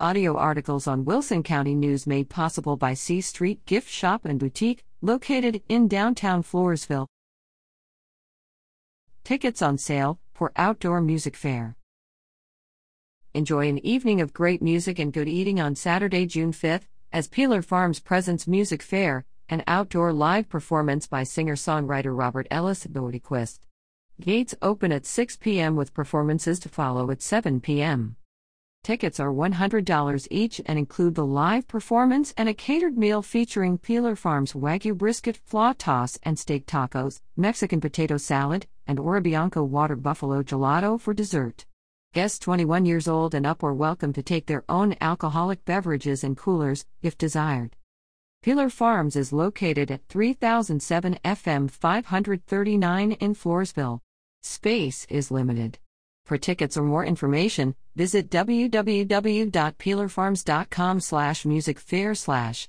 Audio articles on Wilson County News made possible by C Street Gift Shop and Boutique, located in downtown Floresville. Tickets on sale for Outdoor Music Fair. Enjoy an evening of great music and good eating on Saturday, June 5th, as Peeler Farms presents Music Fair, an outdoor live performance by singer songwriter Robert Ellis Bodequist. Gates open at 6 p.m. with performances to follow at 7 p.m. Tickets are $100 each and include the live performance and a catered meal featuring Peeler Farms Wagyu brisket, flautas, and steak tacos, Mexican potato salad, and Orabianco water buffalo gelato for dessert. Guests 21 years old and up are welcome to take their own alcoholic beverages and coolers, if desired. Peeler Farms is located at 3007 FM 539 in Floresville. Space is limited. For tickets or more information, visit www.peelerfarms.com slash music fair slash.